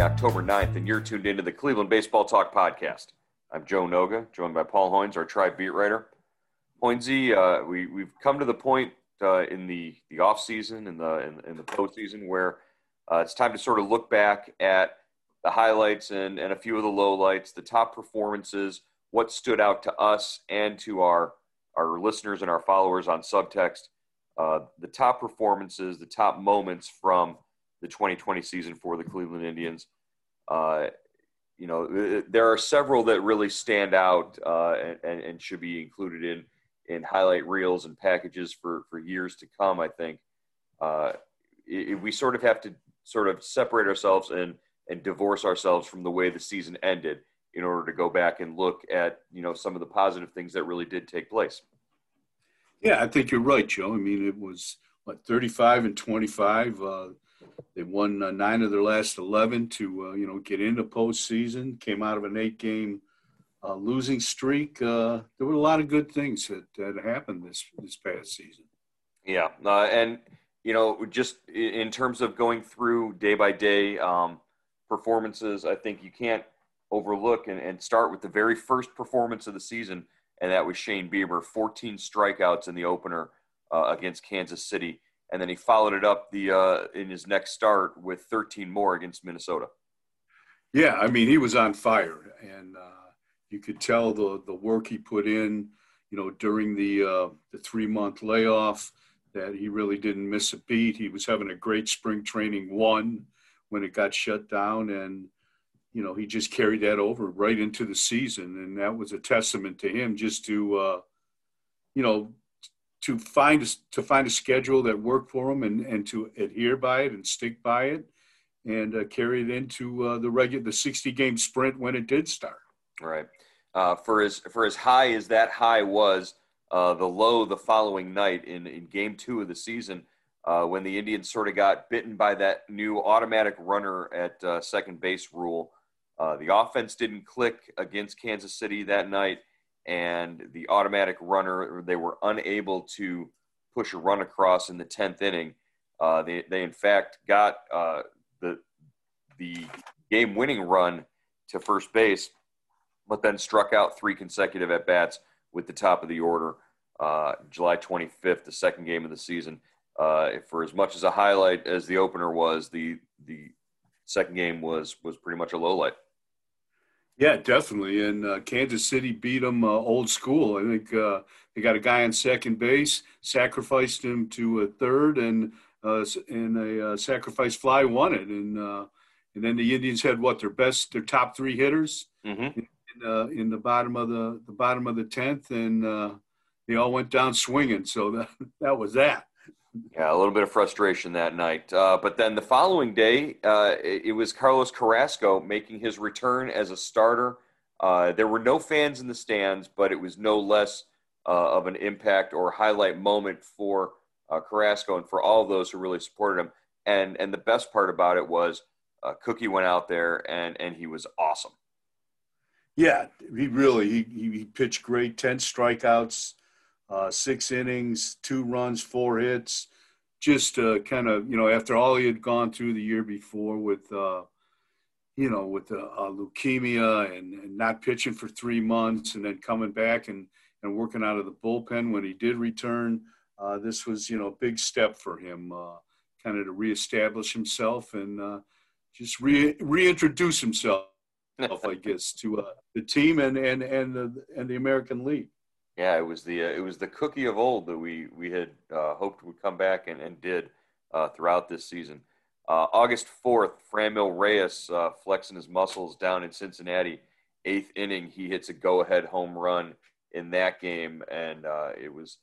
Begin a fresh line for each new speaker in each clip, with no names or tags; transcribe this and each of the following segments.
October 9th, and you're tuned into the Cleveland Baseball Talk podcast. I'm Joe Noga, joined by Paul Hoynes, our tribe beat writer. Hoynesy, uh, we, we've come to the point uh, in the, the off season and the, in, in the postseason where uh, it's time to sort of look back at the highlights and, and a few of the lowlights, the top performances, what stood out to us and to our, our listeners and our followers on subtext, uh, the top performances, the top moments from – the 2020 season for the Cleveland Indians. Uh, you know, there are several that really stand out uh, and, and, should be included in in highlight reels and packages for for years to come. I think uh, it, we sort of have to sort of separate ourselves and and divorce ourselves from the way the season ended in order to go back and look at you know some of the positive things that really did take place.
Yeah, I think you're right, Joe. I mean, it was what 35 and 25. They won uh, nine of their last 11 to, uh, you know, get into postseason, came out of an eight game uh, losing streak. Uh, there were a lot of good things that, that happened this, this past season.
Yeah. And, you know, just in terms of going through day by day um, performances, I think you can't overlook and, and start with the very first performance of the season, and that was Shane Bieber, 14 strikeouts in the opener uh, against Kansas City and then he followed it up the uh, in his next start with 13 more against Minnesota.
Yeah, I mean he was on fire, and uh, you could tell the the work he put in. You know, during the uh, the three month layoff, that he really didn't miss a beat. He was having a great spring training one when it got shut down, and you know he just carried that over right into the season, and that was a testament to him just to uh, you know to find to find a schedule that worked for them and, and to adhere by it and stick by it and uh, carry it into uh, the regular the 60 game sprint when it did start.
Right. Uh, for as for as high as that high was uh, the low the following night in, in game two of the season uh, when the indians sort of got bitten by that new automatic runner at uh, second base rule the offense didn't click against kansas city that night and the automatic runner, they were unable to push a run across in the 10th inning. Uh, they, they, in fact, got uh, the, the game winning run to first base, but then struck out three consecutive at bats with the top of the order. Uh, July 25th, the second game of the season. Uh, for as much as a highlight as the opener was, the the second game was was pretty much a low light.
Yeah, definitely. And uh, Kansas City beat them uh, old school. I think uh, they got a guy on second base, sacrificed him to a third, and uh, and a uh, sacrifice fly won it. And uh, and then the Indians had what their best, their top three hitters mm-hmm. in, in, the bottom of the the bottom of the tenth, and they all went down swinging. So that that was that.
Yeah, a little bit of frustration that night. Uh, but then the following day, uh, it, it, was Carlos Carrasco making his return as a starter. Uh, there were no fans in the stands, but it was no less uh, of an impact or highlight moment for uh, Carrasco and for all those who really supported him. And and the best part about it was uh, Cookie went out there and and he was awesome.
Yeah, he really he he pitched great. Ten strikeouts uh, six innings, two runs, four hits. Just uh, kind of, you know, after all he had gone through the year before with, uh, you know, with uh, uh, leukemia and, and not pitching for three months and then coming back and, and working out of the bullpen when he did return. Uh, this was, you know, a big step for him, kind of to reestablish himself and just re- reintroduce himself, I guess, to the team and and and the, and the American League.
Yeah, it was the uh, it was the cookie of old that we we had uh, hoped would come back and, and did uh, throughout this season. Uh, August fourth, Franmil Reyes uh, flexing his muscles down in Cincinnati. Eighth inning, he hits a go-ahead home run in that game, and uh, it was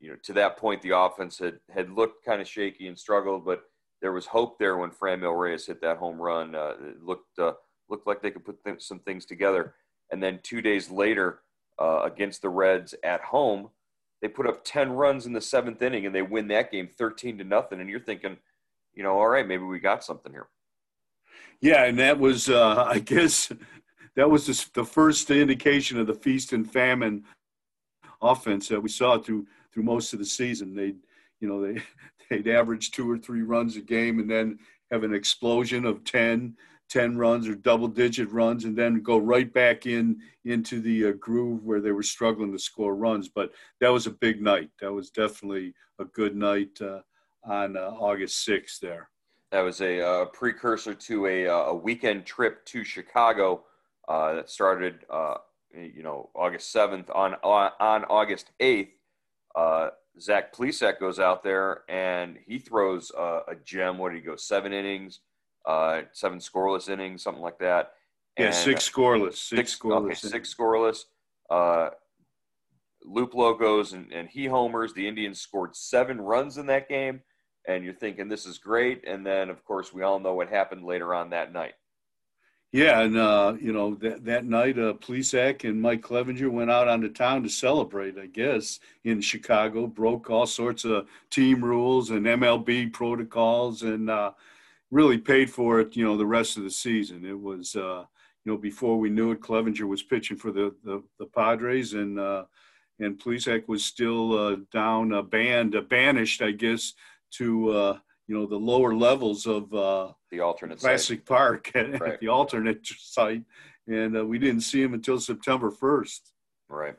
you know to that point the offense had had looked kind of shaky and struggled, but there was hope there when Franmil Reyes hit that home run. it looked looked like they could put th- some things together, and then two days later uh, against the Reds at home. They put up 10 runs in the seventh inning and they win that game 13 to nothing. And you're thinking, you know, all right, maybe we got something here.
Yeah, and that was, uh, I guess, that was the, the first indication of the feast and famine offense that we saw through through most of the season. They, you know, they they'd average two or three runs a game and then have an explosion of 10 10 runs or double digit runs and then go right back in into the uh, groove where they were struggling to score runs. But that was a big night. That was definitely a good night uh, on uh, august 6th there.
That was a uh, precursor to a, uh, a weekend trip to chicago uh, that started you know august 7th on on august 8th zach Plesac goes out there and he throws a gem. What did he go seven innings uh, seven scoreless innings, something like that.
Yeah, six scoreless. Six, six scoreless. Okay,
six scoreless. Uh, Luplow goes and, and he homers. The Indians scored seven runs in that game, and you're thinking this is great. And then, of course, we all know what happened later on that night.
Yeah, and uh, you know that that night, uh, Plesac and Mike Clevinger went out onto town to celebrate. I guess in Chicago, broke all sorts of team rules and MLB protocols, and uh, really paid for it, you know, the rest of the season. It was, uh, you know, before we knew it, Clevinger was pitching for the the, the Padres, and uh, and Plesac was still uh, down, uh, banned, uh, banished, I guess, to uh, you know the lower levels of uh,
the alternate
Classic
site.
Park at, right. at, the alternate site, and uh, we didn't see him until September first.
Right.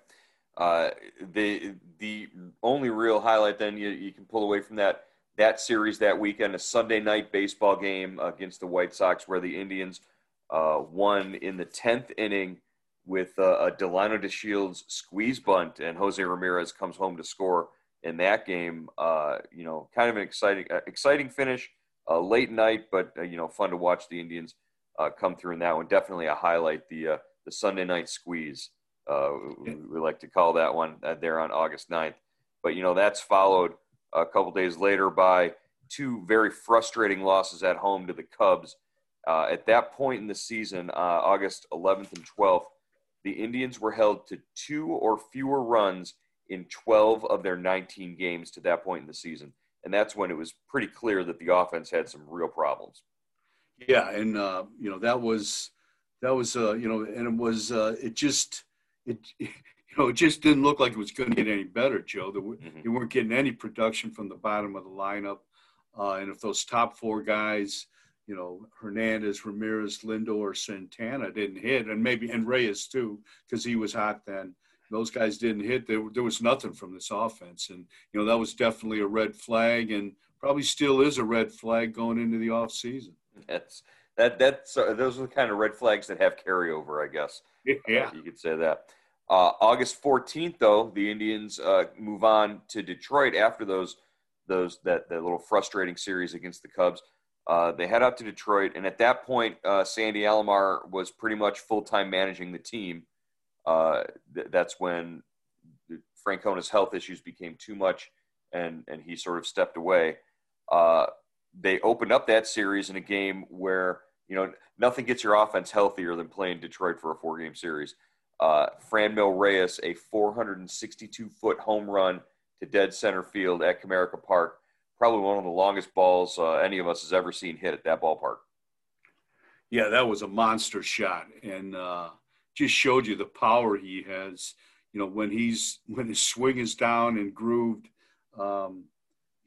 Uh, the the only real highlight then you, you can pull away from that that series that weekend, a Sunday night baseball game against the White Sox, where the Indians uh, won in the tenth inning with uh, a Delino DeShields squeeze bunt, and Jose Ramirez comes home to score in that game. Uh, you know, kind of an exciting, uh, exciting finish, late night, but uh, you know, fun to watch the Indians uh, come through in that one. Definitely a highlight. The the Sunday night squeeze, we, we like to call that one there on August 9th. But you know, that's followed a couple days later by two very frustrating losses at home to the Cubs. Uh, at that point in the season, uh, August 11th and 12th, the Indians were held to two or fewer runs in 12 of their 19 games to that point in the season. And that's when it was pretty clear that the offense had some real problems.
Yeah. And, uh, you know, that was, that was, uh, you know, and it was, uh, it just, it, you know, it just didn't look like it was going to get any better, Joe. They, mm-hmm. they weren't getting any production from the bottom of the lineup. Uh, and if those top four guys, you know, Hernandez, Ramirez, Lindor, Santana didn't hit, and maybe and Reyes too, because he was hot then. Those guys didn't hit. There, there was nothing from this offense, and you know that was definitely a red flag, and probably still is a red flag going into the off season.
That's that. That's uh, those are the kind of red flags that have carryover, I guess.
Yeah,
uh, you could say that. Uh, August 14th, though, the Indians uh, move on to Detroit after those those that, that little frustrating series against the Cubs. Uh, they head out to Detroit, and at that point, uh, Sandy Alomar was pretty much full time managing the team. Uh, th- that's when Francona's health issues became too much, and and he sort of stepped away. Uh, they opened up that series in a game where you know nothing gets your offense healthier than playing Detroit for a four game series. Uh, Franmil Reyes, a 462 foot home run to dead center field at Comerica Park. Probably one of the longest balls uh, any of us has ever seen hit at that ballpark.
Yeah, that was a monster shot, and uh, just showed you the power he has. You know, when he's when his swing is down and grooved, um,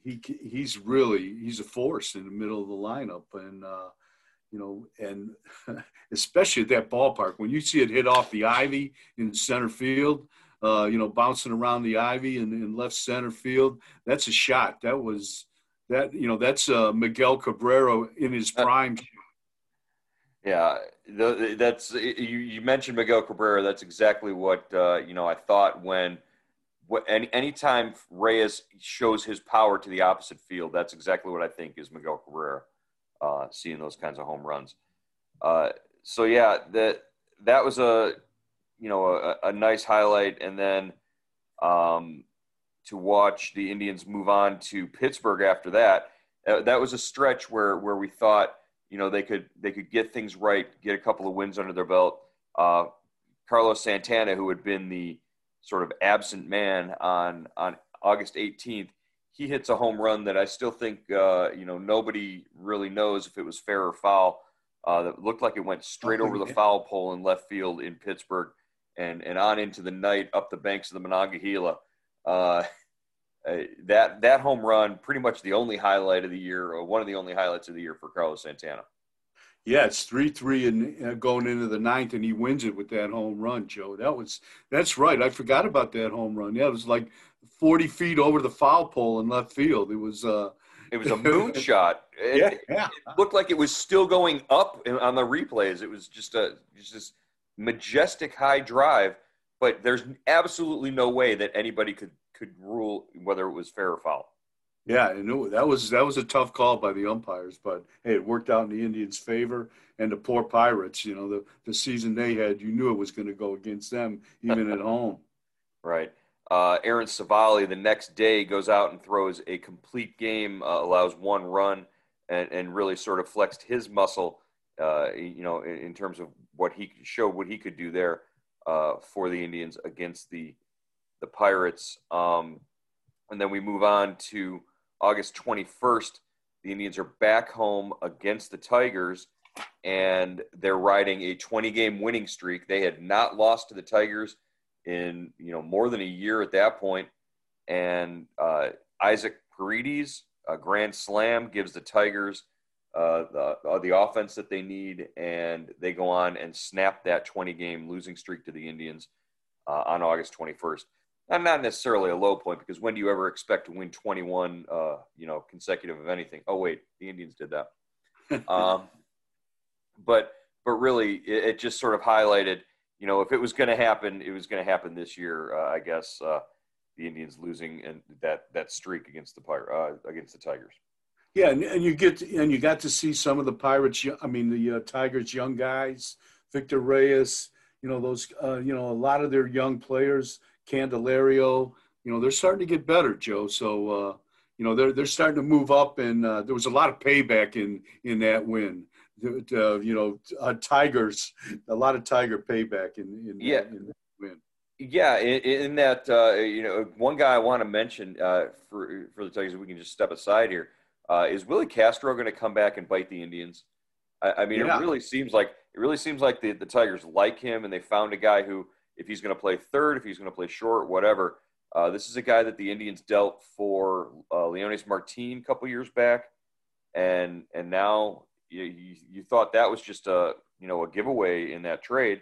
he he's really he's a force in the middle of the lineup, and uh, you know, and especially at that ballpark when you see it hit off the ivy in center field, uh, you know, bouncing around the ivy in, in left center field. That's a shot. That was that you know that's uh, Miguel Cabrera in his uh, prime.
Yeah, that's you, you mentioned Miguel Cabrera. That's exactly what uh, you know. I thought when what any anytime Reyes shows his power to the opposite field, that's exactly what I think is Miguel Cabrera. Uh, seeing those kinds of home runs. Uh, so yeah, that that was a you know a, a nice highlight, and then um, to watch the Indians move on to Pittsburgh after that. Uh, that was a stretch where where we thought you know they could they could get things right, get a couple of wins under their belt. Uh, Carlos Santana, who had been the sort of absent man on on August 18th, he hits a home run that I still think uh, you know nobody really knows if it was fair or foul. Uh, that looked like it went straight over the foul pole in left field in Pittsburgh, and and on into the night up the banks of the Monongahela. Uh, that that home run, pretty much the only highlight of the year, or one of the only highlights of the year for Carlos Santana.
Yeah, it's three three and uh, going into the ninth, and he wins it with that home run, Joe. That was that's right. I forgot about that home run. Yeah, it was like forty feet over the foul pole in left field. It was. uh
it was a moonshot. It, yeah, yeah. It looked like it was still going up on the replays. It was just a just this majestic high drive, but there's absolutely no way that anybody could could rule whether it was fair or foul.
Yeah, and that was that was a tough call by the umpires, but hey, it worked out in the Indians' favor. And the poor Pirates, you know, the the season they had, you knew it was going to go against them, even at home.
Right. Uh, Aaron Civale the next day goes out and throws a complete game, uh, allows one run, and, and really sort of flexed his muscle, uh, you know, in, in, terms of what he showed what he could do there uh, for the Indians against the the Pirates. Um, and then we move on to August 21st. The Indians are back home against the Tigers, and they're riding a 20 game winning streak. They had not lost to the Tigers in you know more than a year at that point. And uh, Isaac Paredes, a grand slam, gives the Tigers uh, the, uh, the offense that they need, and they go on and snap that 20 game losing streak to the Indians uh, on August 21st and not necessarily a low point because when do you ever expect to win 21 uh, you know consecutive of anything? Oh wait the indians did that. Um, but but really it, it, just sort of highlighted you know if it was going to happen it was going to happen this year uh, i guess uh, the indians losing and that that streak against the Pir- uh, against the tigers
yeah and, and you get to, and you got to see some of the pirates i mean the uh, tigers young guys victor reyes you know those uh, you know a lot of their young players Candelario. You know, they're starting to get better, Joe. So, uh, you know, they're they're starting to move up, and there was a lot of payback in in that win. Uh, you know, uh, Tigers, a lot of Tiger payback in, in
yeah.
That, in that win.
Yeah, in, in that, uh, you know, one guy I want to mention uh, for for the Tigers, we can just step aside here. is Willi Castro going to come back and bite the Indians? I, I mean, yeah. it really seems like it really seems like the, the Tigers like him, and they found a guy who if he's going to play third, if he's going to play short, whatever. Uh, this is a guy that the Indians dealt for uh, Leonys Martin a couple years back, and and now you, you, you, thought that was just a you know a giveaway in that trade,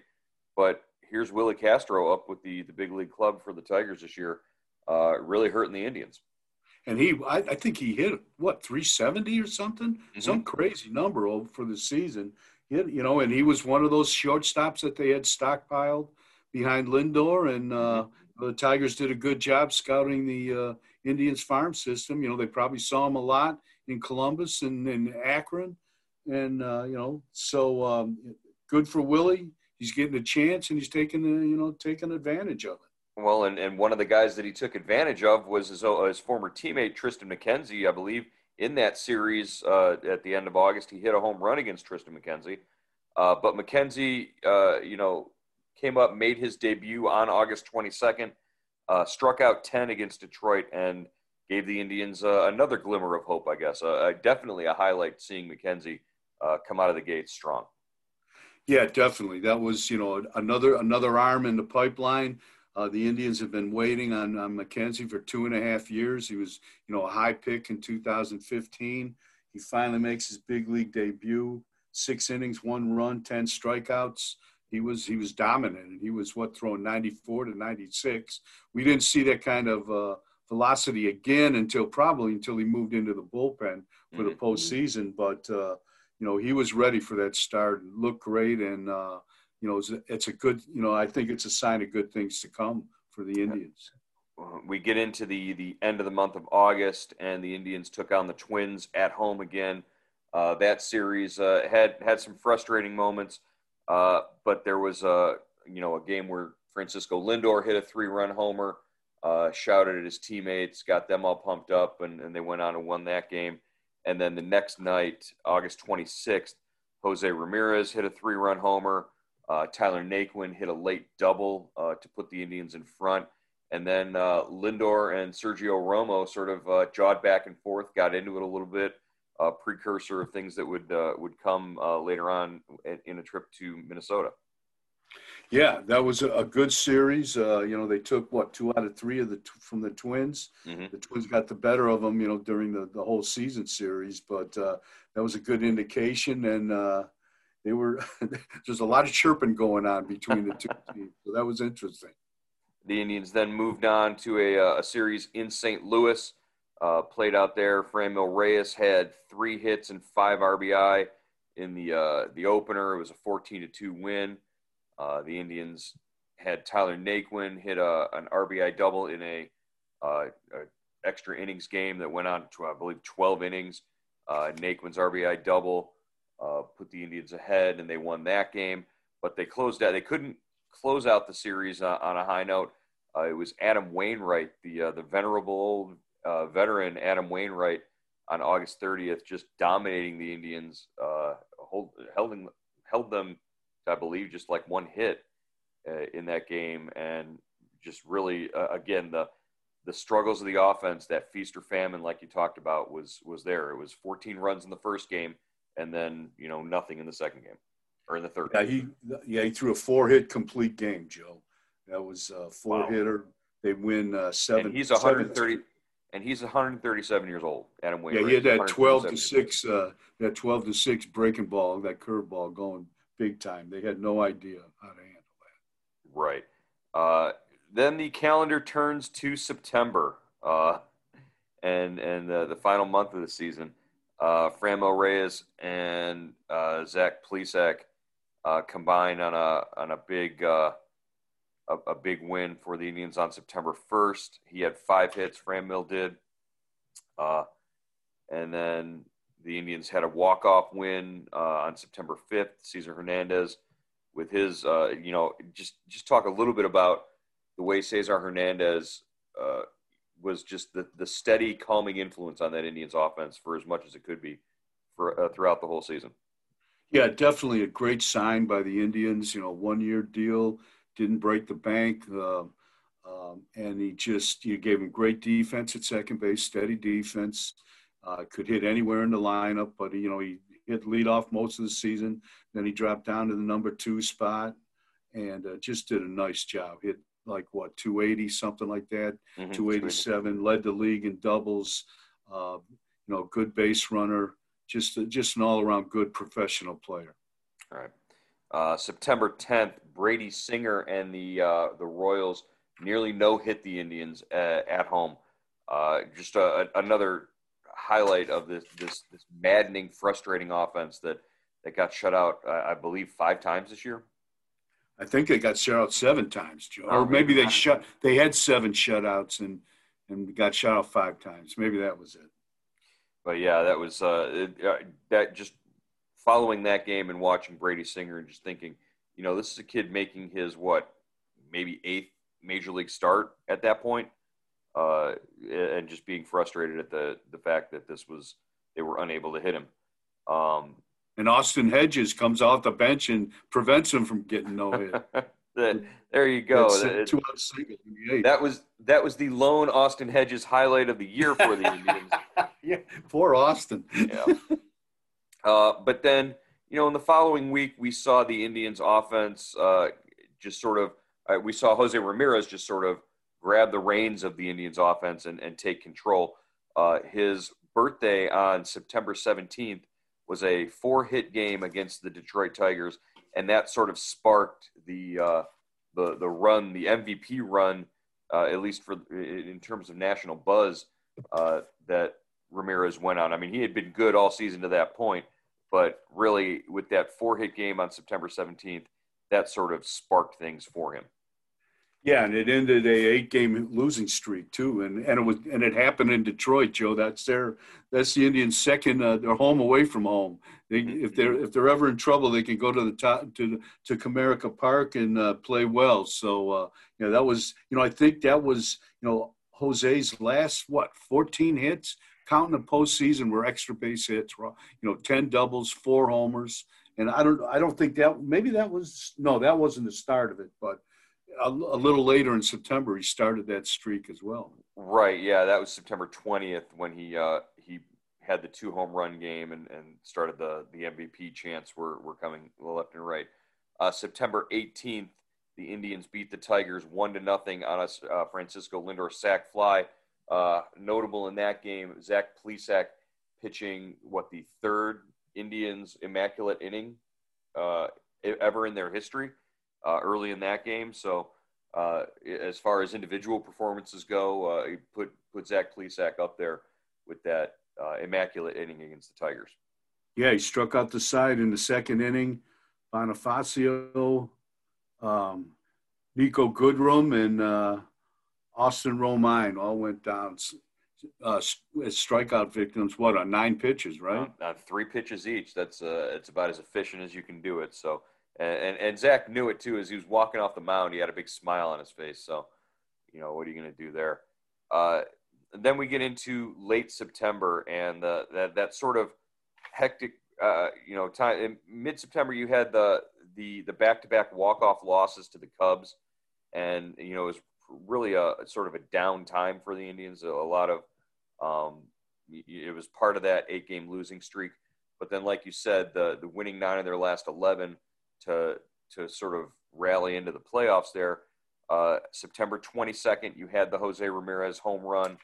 but here's Willi Castro up with the the big league club for the Tigers this year, uh, really hurting the Indians.
And he, I, I think he hit what 370 or something, mm-hmm. some crazy number for the season. You know, and he was one of those shortstops that they had stockpiled behind Lindor, and uh, the Tigers did a good job scouting the uh, Indians farm system. You know, they probably saw him a lot in Columbus and in Akron, and uh, you know, so um, good for Willi. He's getting a chance, and he's taking you know taking advantage of it.
Well, and, and one of the guys that he took advantage of was his, uh, his former teammate Triston McKenzie, I believe. In that series uh, at the end of August, he hit a home run against Triston McKenzie. Uh, but McKenzie, uh, you know, came up, made his debut on August 22nd, uh, struck out 10 against Detroit, and gave the Indians uh, another glimmer of hope, I guess. Uh, definitely a highlight seeing McKenzie uh, come out of the gate strong.
Yeah, definitely. That was, you know, another another arm in the pipeline. Uh, the Indians have been waiting on, on McKenzie for two and a half years. He was, you know, a high pick in 2015. He finally makes his big league debut six innings, one run, ten strikeouts. He was he was dominant, and he was what throwing 94 to 96. We didn't see that kind of uh, velocity again until probably until he moved into the bullpen for the mm-hmm. postseason. But uh, you know he was ready for that start and looked great, and uh, you know it's a, it's a good you know I think it's a sign of good things to come for the Indians.
We get into the the end of the month of August, and the Indians took on the Twins at home again. Uh, that series uh, had had some frustrating moments, uh, but there was a you know a game where Francisco Lindor hit a three run homer, uh, shouted at his teammates, got them all pumped up, and, and they went on and won that game. And then the next night, August 26th, Jose Ramirez hit a three run homer. Uh, Tyler Naquin hit a late double uh, to put the Indians in front. And then uh, Lindor and Sergio Romo sort of uh, jawed back and forth, got into it a little bit, precursor of things that would uh, would come uh, later on in a trip to Minnesota.
Yeah, that was a good series. Uh, you know, they took what two out of three of the from the Twins. Mm-hmm. The Twins got the better of them, you know, during the, the whole season series. But uh, that was a good indication, and uh, they were there's a lot of chirping going on between the two teams, so that was interesting.
The Indians then moved on to a, uh, a series in St. Louis. Uh, played out there. Franmil Reyes had three hits and five RBI in the uh, the opener. It was a 14 to two win. Uh, the Indians had Tyler Naquin hit a, an RBI double in a, uh, a, extra innings game that went on to I believe 12 innings. Uh, Naquin's RBI double uh, put the Indians ahead, and they won that game. But they closed out. They couldn't close out the series uh, on a high note. Uh, it was Adam Wainwright, the the venerable old veteran Adam Wainwright, on August 30th, just dominating the Indians, hold, held, held them I believe, just like one hit uh, in that game, and just really, uh, again, the the struggles of the offense, that feast or famine, like you talked about, was was there. It was 14 runs in the first game, and then you know nothing in the second game or in the third.
Yeah, he yeah he threw a four hit complete game, Joe. That was a four wow. hitter. They win uh, seven.
And he's 130. And he's 137 years old, Adam Wainwright.
Yeah, he had that 12 to six, uh, that 12 to six breaking ball, that curveball going big time. They had no idea how to handle that.
Right. Uh, then the calendar turns to September, uh, and and uh, the final month of the season. Uh, Franmil Reyes and uh, Zach Plesac uh, combined on a on a big a, a, big win for the Indians on September 1st. He had five hits. Franmil did, and then the Indians had a walk-off win uh, on September 5th. Cesar Hernandez, with his, uh, you know, just just talk a little bit about the way Cesar Hernandez uh, was just the the steady, calming influence on that Indians offense for as much as it could be for uh, throughout the whole season.
Yeah, definitely a great sign by the Indians. You know, one-year deal, didn't break the bank. Um, and he just you gave him great defense at second base, steady defense. Uh, could hit anywhere in the lineup, but you know he hit lead off most of the season. Then he dropped down to the number two spot, and uh, just did a nice job. Hit like what 280 something like that, mm-hmm. 287. Led the league in doubles. Uh, you know, good base runner. Just just an all around good professional player.
All right. Uh, September 10th, Brady Singer and the uh, the Royals nearly no hit the Indians at, at home. Uh, just a, another highlight of this this this maddening, frustrating offense that that got shut out. Uh, I believe five times this year.
I think they got shut out seven times, Joe. Or maybe they shut. They had seven shutouts and and got shut out five times. Maybe that was it.
But yeah, that was uh, it, uh, that just following that game and watching Brady Singer and just thinking, you know, this is a kid making his what maybe eighth major league start at that point uh, and just being frustrated at the the fact that this was they were unable to hit him. Um,
and Austin Hedges comes off the bench and prevents him from getting no hit.
there you go. Two out single that was that was the lone Austin Hedges highlight of the year for the Indians.
yeah, poor Austin.
yeah. Uh, but then you know, in the following week, we saw the Indians' offense uh, just sort of. Uh, we saw Jose Ramirez just sort of grab the reins of the Indians offense and, and take control. Uh, his birthday on September 17th was a four hit game against the Detroit Tigers, and that sort of sparked the uh, the the run, the MVP run, uh, at least for in terms of national buzz uh, that Ramirez went on. I mean, he had been good all season to that point, but really with that four hit game on September 17th, that sort of sparked things for him.
Yeah, and it ended a eight game losing streak too, and and it was and it happened in Detroit, Joe. That's their that's the Indians' second. Uh, they're home away from home. They, mm-hmm. if they're if they're ever in trouble, they can go to the top to to Comerica Park and uh, play well. So uh, you know that was you know I think that was you know Jose's last what 14 hits, counting the postseason were extra base hits. You know 10 doubles, four homers, and I don't I don't think that maybe that was no that wasn't the start of it, but a, a, little later in September, he started that streak as well.
Right. Yeah, that was September 20th when he uh, he had the two home run game and, and started the the MVP chance were were coming left and right. Uh, September 18th, the Indians beat the Tigers one to nothing on a uh, Francisco Lindor sac fly. Uh, notable in that game, Zach Plesac pitching what the third Indians immaculate inning uh, ever in their history uh, early in that game. So uh, as far as individual performances go, uh, he put put Zach Plesac up there with that uh, immaculate inning against the Tigers.
Yeah, he struck out the side in the second inning. Bonifacio, um, Niko Goodrum, and uh, Austin Romine all went down uh, as strikeout victims. What on nine pitches, right?
Uh, three pitches each. That's uh, it's about as efficient as you can do it. So and, and, and Zach knew it too. As he was walking off the mound, he had a big smile on his face. So, you know, what are you going to do there? Uh, then we get into late September and the, that that sort of hectic, uh, you know, time in mid September. You had the the the back to back walk off losses to the Cubs, and you know it was really a sort of a down time for the Indians. A, lot of um, it was part of that eight game losing streak. But then, like you said, the the winning nine of their last eleven to to sort of rally into the playoffs there. Uh, September 22nd, you had the Jose Ramirez home run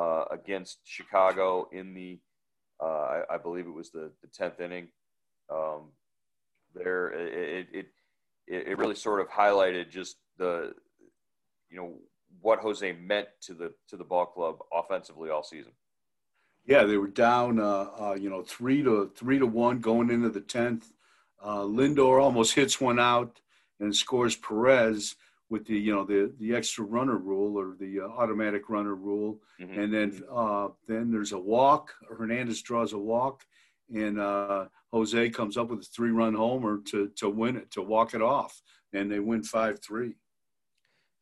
uh, against Chicago in the, uh, I, I, believe it was the, the 10th inning. Um, there, it, it, it, it really sort of highlighted just the, you know, what Jose meant to the to the ball club offensively all season.
Yeah, they were down, uh, uh, you know, three to three to one going into the tenth. Uh, Lindor almost hits one out and scores Perez with the you know the the extra runner rule or the uh, automatic runner rule, mm-hmm. and then uh, then there's a walk. Hernandez draws a walk, and uh, Jose comes up with a three run homer to to win it to walk it off, and they win five three.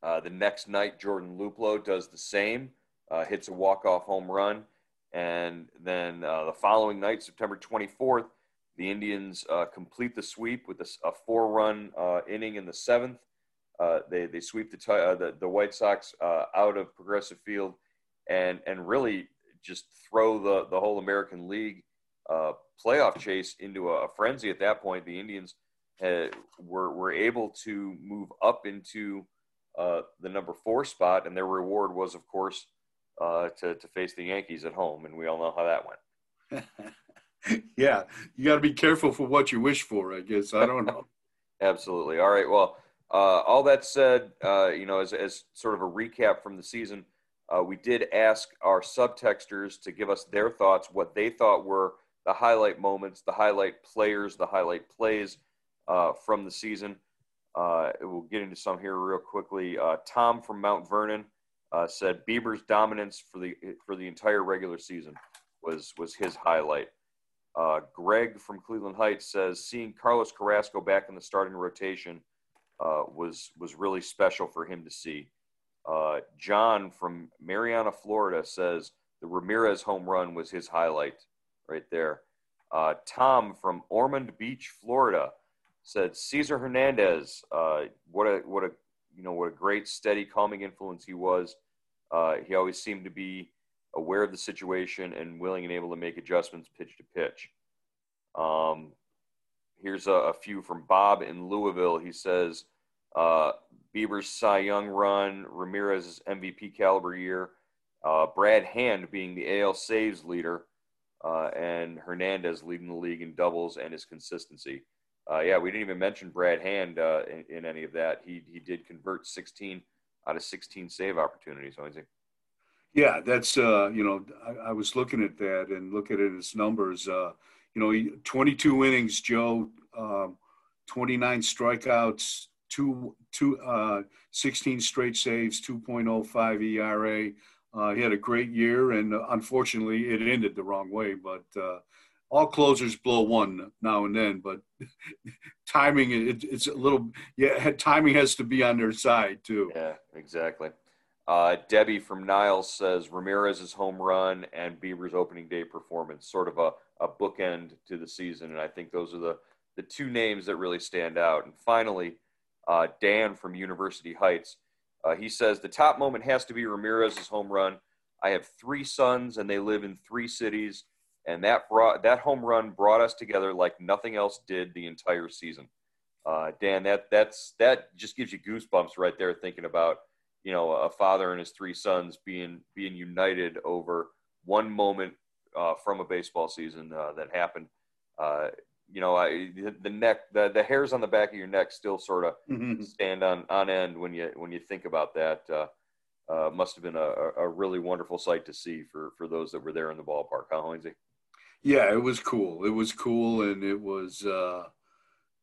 Uh, the next night, Jordan Luplow does the same, uh, hits a walk off home run, and then uh, the following night, September 24th, the Indians uh, complete the sweep with a, a four-run uh, inning in the seventh. Uh, they they sweep the, uh, the, the White Sox uh, out of Progressive Field, and and really just throw the the whole American League uh, playoff chase into a, a, frenzy. At that point, the Indians had, were were able to move up into the number four spot, and their reward was, of course, to to face the Yankees at home, and we all know how that went.
yeah, you got to be careful for what you wish for. I guess I don't know.
Absolutely. All right. Well, uh, all that said, uh, you know, as, as sort of a recap from the season, uh, we did ask our subtexters to give us their thoughts, what they thought were the highlight moments, the highlight players, the highlight plays uh, from the season. Uh, we'll get into some here real quickly. Uh, Tom from Mount Vernon said Bieber's dominance for the for the entire regular season was was his highlight. Uh, Greg from Cleveland Heights says seeing Carlos Carrasco back in the starting rotation uh, was was really special for him to see. Uh, John from Marianna, Florida says the Ramirez home run was his highlight right there. Uh, Tom from Ormond Beach, Florida said Cesar Hernandez. Uh, what a what a you know what a great steady calming influence he was. Uh, he always seemed to be aware of the situation, and willing and able to make adjustments pitch to pitch. Um, here's a, a, few from Bob in Louisville. He says uh, Bieber's Cy Young run, Ramirez's MVP caliber year, uh, Brad Hand being the AL saves leader, uh, and Hernandez leading the league in doubles and his consistency. Uh, yeah, we didn't even mention Brad Hand uh, in, in, any of that. He he did convert 16 out of 16 save opportunities. Lindsay.
Yeah, that's uh, you know I, I, was looking at that and looking at his numbers. Uh, you know, 22 innings, Joe, um, 29 strikeouts, two two uh, 16 straight saves, 2.05 ERA. Uh, he had a great year, and uh, unfortunately, it ended the wrong way. But uh, all closers blow one now and then, but timing it, it's a little yeah. Timing has to be on their side too.
Yeah, exactly. Uh, Debbie from Niles says Ramirez's home run and Bieber's opening day performance, sort of a, a bookend to the season, and I think those are the the two names that really stand out. And finally, uh, Dan from University Heights, uh, he says the top moment has to be Ramirez's home run. I have three sons, and they live in three cities and that brought that home run brought us together like nothing else did the entire season. Uh, Dan, that that's that just gives you goosebumps right there thinking about you know a father and his three sons being being united over one moment uh, from a baseball season uh, that happened. Uh, you know, I, the, neck, the, the hairs on the back of your neck still sort of mm-hmm. stand on, on end when you when you think about that. Uh, uh, must have been a, a really wonderful sight to see for for those that were there in the ballpark, huh, Lindsay?
Yeah, it was cool. It was cool, and it was, uh,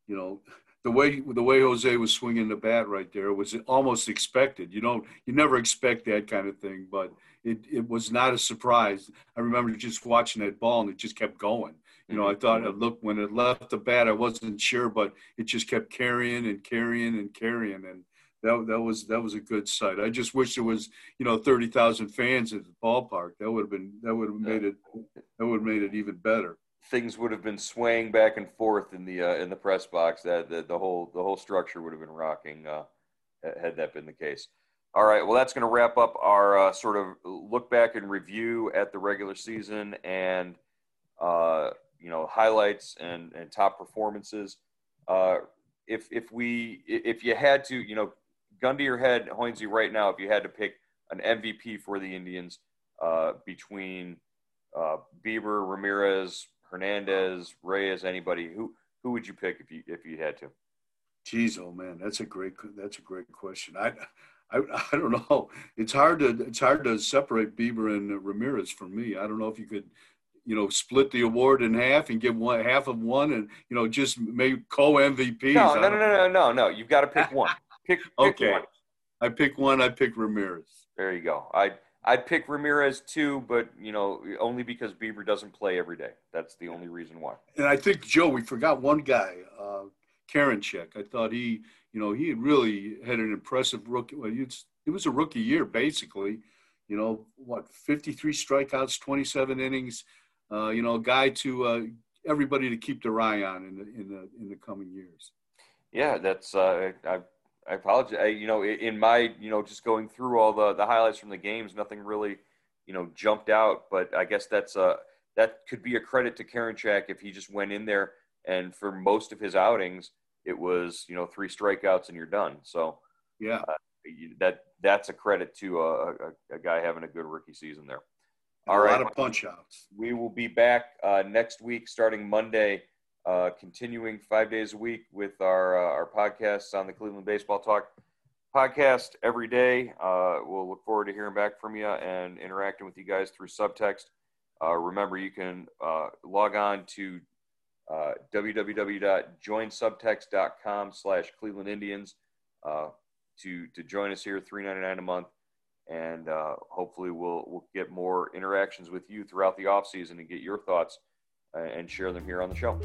you know, the way the way Jose was swinging the bat right there was almost expected. You don't, you never expect that kind of thing, but it it was not a surprise. I remember just watching that ball, and it just kept going. You know, I mm-hmm. thought it looked when it left the bat, I wasn't sure, but it just kept carrying and carrying and carrying, and that that was that was a good sight. I just wish there was you know thirty thousand fans at the ballpark. That would have been that would have made it that would have made it even better.
Things would have been swaying back and forth in the uh, in the press box. That the, the, whole the whole structure would have been rocking uh, had that been the case. All right, well that's going to wrap up our uh, sort of look back and review at the regular season and uh, you know highlights and and top performances. Uh, if if we if you had to you know gun to your head, Hoinsey, right now, if you had to pick an MVP for the Indians uh, between Bieber, Ramirez, Hernandez, Reyes, anybody, who who would you pick if you if you had to?
Jeez, oh man, that's a great that's a great question. I, I I don't know. It's hard to it's hard to separate Bieber and Ramirez for me. I don't know if you could, you know, split the award in half and give one half of one, and you know, just make co MVPs.
No, no, no, no, no, no. You've got to pick one. Pick, pick
okay.
One.
I pick one. I pick Ramirez.
There you go. I I'd pick Ramirez too, but you know only because Bieber doesn't play every day. That's the only reason why.
And I think Joe, we forgot one guy, uh, Karinchak. I thought he, you know, he really had an impressive rookie. Well, it was a rookie year basically. You know what? Fifty-three strikeouts, twenty-seven innings. Uh, you know, a guy to uh, everybody to keep their eye on in the in the in the coming years.
Yeah, that's uh, I I apologize. I, you know, in my, you know, just going through all the, the highlights from the games, nothing really, you know, jumped out. But I guess that's a that could be a credit to Karinchak if he just went in there and for most of his outings, it was you know three strikeouts and you're done. So
yeah, uh,
that that's a credit to a, a, a, guy having a good rookie season there.
All a right, lot of punch outs.
We will be back uh, next week, starting Monday uh, continuing five days a week with our uh, our podcasts on the Cleveland Baseball Talk podcast every day. Uh, we'll look forward to hearing back from you and interacting with you guys through subtext. Uh, remember, you can uh, log on to uh, www.joinsubtext.com slash Cleveland Indians to to join us here, three ninety nine a month, and hopefully we'll we'll get more interactions with you throughout the off season and get your thoughts Uh, and share them here on the show.